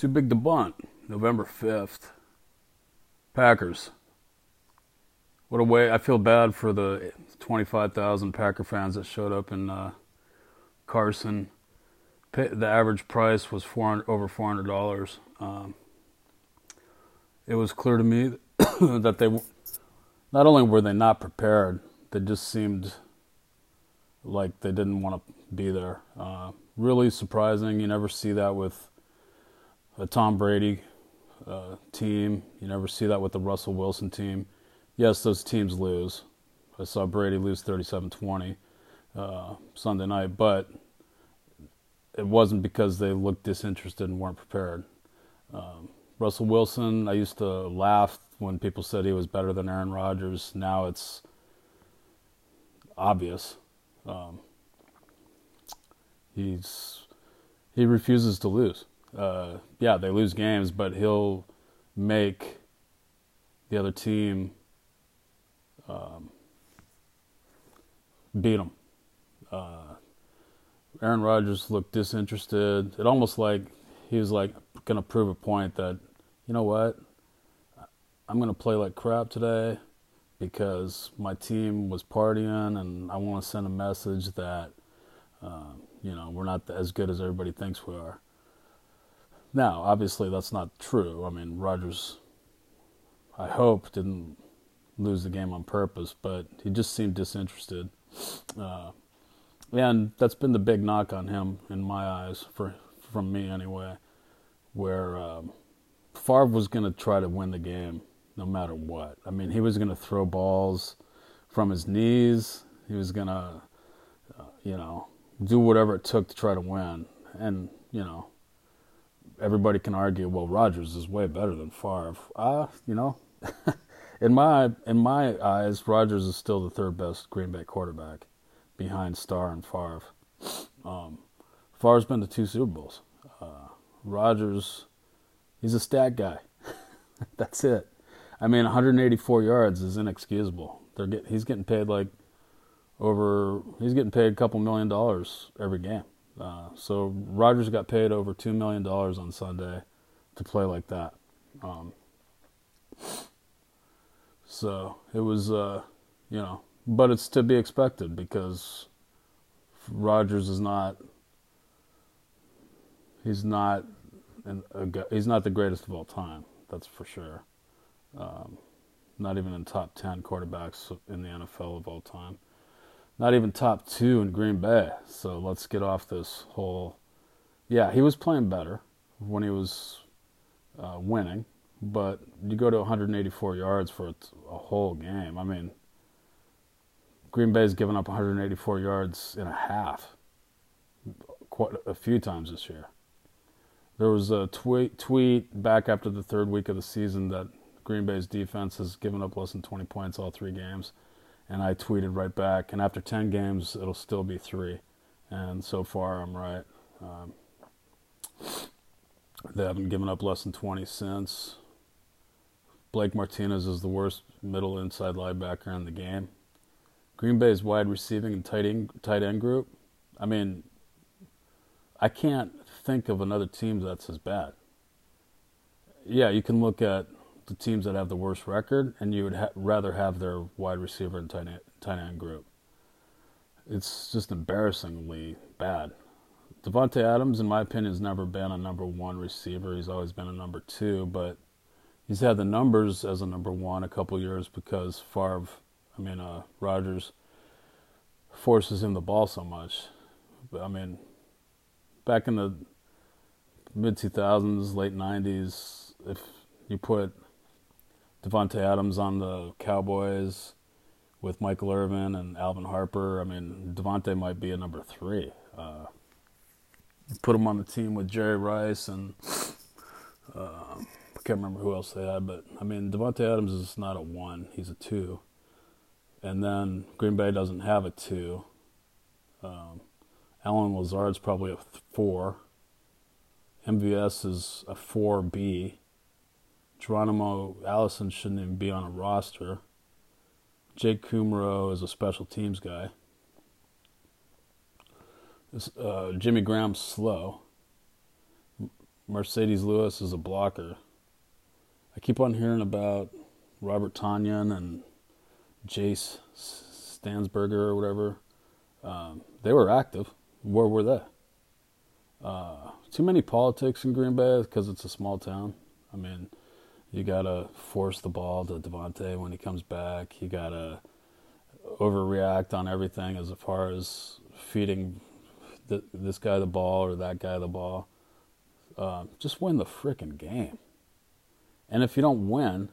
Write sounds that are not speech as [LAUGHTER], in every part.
Too big to bunt. November 5th. Packers. What a way. I feel bad for the 25,000 Packer fans that showed up in uh, Carson. The average price was 400, over $400. Um, it was clear to me [COUGHS] that they not only were they not prepared, they just seemed like they didn't want to be there. Uh, really surprising. You never see that with a Tom Brady uh, team. You never see that with the Russell Wilson team. Yes, those teams lose. I saw Brady lose 37 20 uh, Sunday night, but it wasn't because they looked disinterested and weren't prepared. Um, Russell Wilson, I used to laugh when people said he was better than Aaron Rodgers. Now it's obvious. Um, he's he refuses to lose. Uh, yeah, they lose games, but he'll make the other team um, beat them. Uh, Aaron Rodgers looked disinterested. It almost like he was like going to prove a point that, you know what, I'm going to play like crap today because my team was partying and I want to send a message that, uh, you know, we're not as good as everybody thinks we are. Now, obviously, that's not true. I mean, Rodgers, I hope, didn't lose the game on purpose, but he just seemed disinterested. Uh, and that's been the big knock on him in my eyes, for from me anyway, where um, Favre was going to try to win the game no matter what. I mean, he was going to throw balls from his knees. He was going to, uh, you know, do whatever it took to try to win. And, you know, everybody can argue, well, Rodgers is way better than Favre. Uh, you know, [LAUGHS] in my in my eyes, Rodgers is still the third best Green Bay quarterback, behind Starr and Favre. Um, Favre's been to two Super Bowls. Uh, Rodgers, he's a stat guy. [LAUGHS] That's it. I mean, 184 yards is inexcusable. They're get, he's getting paid like over. He's getting paid a couple million dollars every game. Uh, so Rodgers got paid over two million dollars on Sunday to play like that. Um, so it was, uh, you know, but it's to be expected because Rodgers is not. He's not, an, a, he's not the greatest of all time. That's for sure. Um, not even in top ten quarterbacks in the NFL of all time not even top two in Green Bay. So let's get off this whole. Yeah, he was playing better when he was uh, winning, but you go to 184 yards for a, whole game. I mean, Green Bay's given up 184 yards in a half quite a few times this year. There was a tweet tweet back after the third week of the season that Green Bay's defense has given up less than 20 points all three games and I tweeted right back. And after 10 games, it'll still be three. And so far, I'm right. Um, they haven't given up less than 20 since. Blake Martinez is the worst middle inside linebacker in the game. Green Bay's wide receiving and tight end, tight end group. I mean, I can't think of another team that's as bad. Yeah, you can look at the teams that have the worst record, and you would ha- rather have their wide receiver and tight end, tight end group. It's just embarrassingly bad. Davante Adams, in my opinion, has never been a number one receiver. He's always been a number two, but he's had the numbers as a number one a couple years because Favre, I mean, uh, forces him the ball so much. But I mean, back in the mid 2000s, late 90s, if you put Davante Adams on the Cowboys with Michael Irvin and Alvin Harper. I mean, Davante might be a number three. Uh, put him on the team with Jerry Rice and uh, I can't remember who else they had, but I mean, Davante Adams is not a one; he's a two. And then Green Bay doesn't have a two. Um, Allen Lazard's probably a four. MVS is a four B. Geronimo Allison shouldn't even be on a roster. Jake Kumerow is a special teams guy. This, uh, Jimmy Graham's slow. Marcedes Lewis is a blocker. I keep on hearing about Robert Tonyan and Jace Sternberger or whatever. Um, they were active. Where were they? Uh, too many politics in Green Bay because it's a small town. I mean, you gotta force the ball to Davante when he comes back. You gotta overreact on everything as far as feeding the, this guy the ball or that guy the ball. Uh, just win the freaking game. And if you don't win,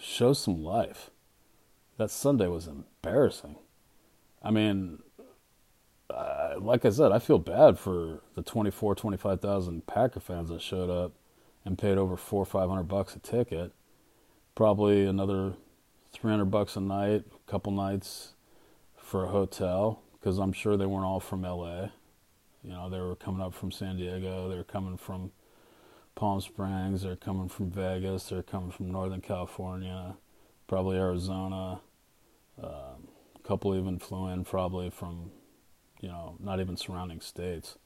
show some life. That Sunday was embarrassing. I mean, uh, like I said, I feel bad for the 24, 25,000 Packer fans that showed up and paid over four or five hundred bucks a ticket. Probably another 300 bucks a night, a couple nights for a hotel because I'm sure they weren't all from LA. You know, they were coming up from San Diego, they were coming from Palm Springs, they're coming from Vegas, they're coming from Northern California, probably Arizona. Um, a couple even flew in probably from, you know, not even surrounding states.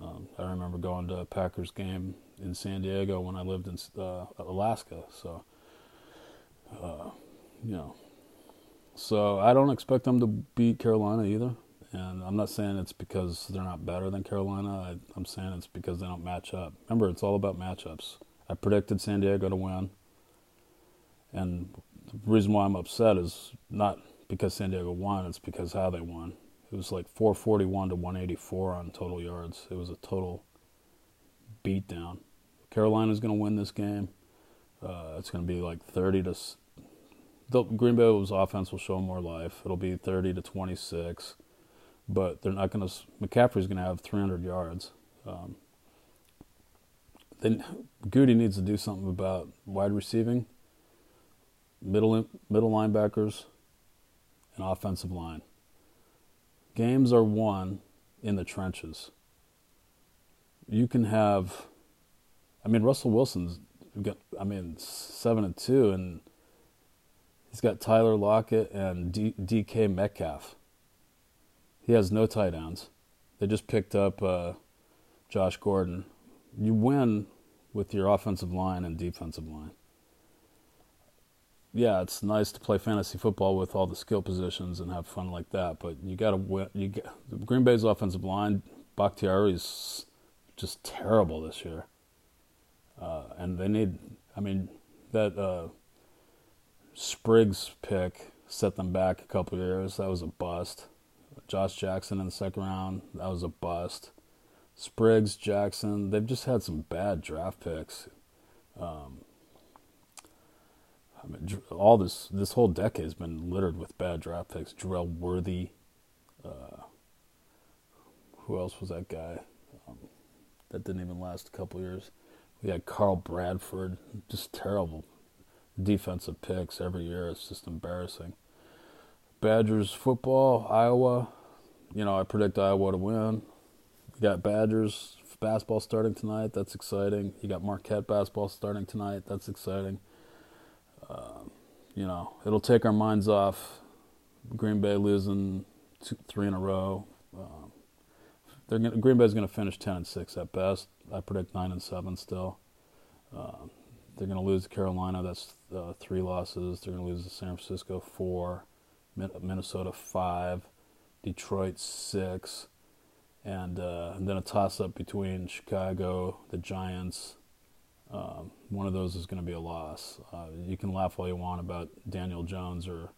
Um, I remember going to a Packers game in San Diego when I lived in uh, Alaska. So, uh, you know, so I don't expect them to beat Carolina either. And I'm not saying it's because they're not better than Carolina. I, I'm saying it's because they don't match up. Remember, it's all about matchups. I predicted San Diego to win. And the reason why I'm upset is not because San Diego won, it's because how they won. It was like 441 to 184 on total yards. It was a total beatdown. Carolina's going to win this game. Uh, it's going to be like 30 to. The Green Bay's offense will show more life. It'll be 30 to 26 but they're not going to. McCaffrey's going to have 300 yards. Um, then Goody needs to do something about wide receiving, middle middle linebackers, and offensive line. Games are won in the trenches. You can have, I mean, Russell Wilson's got, I mean, seven and two, and he's got Tyler Lockett and D, DK Metcalf. He has no tight ends. They just picked up uh, Josh Gordon. You win with your offensive line and defensive line. Yeah, it's nice to play fantasy football with all the skill positions and have fun like that, but you got to win. You get, Green Bay's offensive line, Bakhtiari's just terrible this year, uh, and they need. I mean, that uh, Spriggs pick set them back a couple years. That was a bust. Josh Jackson in the second round. That was a bust. Spriggs, Jackson, they've just had some bad draft picks. Um, I mean, all this this whole decade has been littered with bad draft picks. Jerel Worthy. Uh, who else was that guy? Um, that didn't even last a couple years. We had Carl Bradford. Just terrible defensive picks every year. It's just embarrassing. Badgers football, Iowa you know, I predict Iowa to win. You got Badgers basketball starting tonight. That's exciting. You got Marquette basketball starting tonight. That's exciting. You know, it'll take our minds off Green Bay losing two, three in a row. Um, they're gonna, Green Bay's going to finish ten and six at best. I predict nine and seven still. Uh, they're going to lose to Carolina. That's uh, three losses. They're going to lose to San Francisco four, Minnesota five. Detroit six, and, uh, and then a toss up between Chicago, the Giants. Um, one of those is going to be a loss. Uh, you can laugh all you want about Daniel Jones or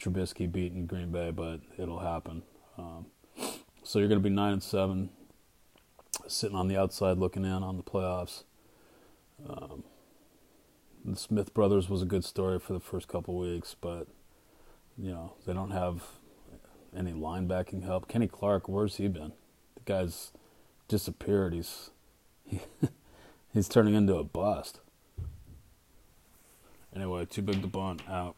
Trubisky beating Green Bay, but it'll happen. Um, so you're going to be nine and seven, sitting on the outside looking in on the playoffs. Um, the Smith brothers was a good story for the first couple weeks, but you know they don't have any linebacking help. Kenny Clark, where's he been? The guy's disappeared. He's [LAUGHS] he, he's turning into a bust. Anyway, too big to bunt out.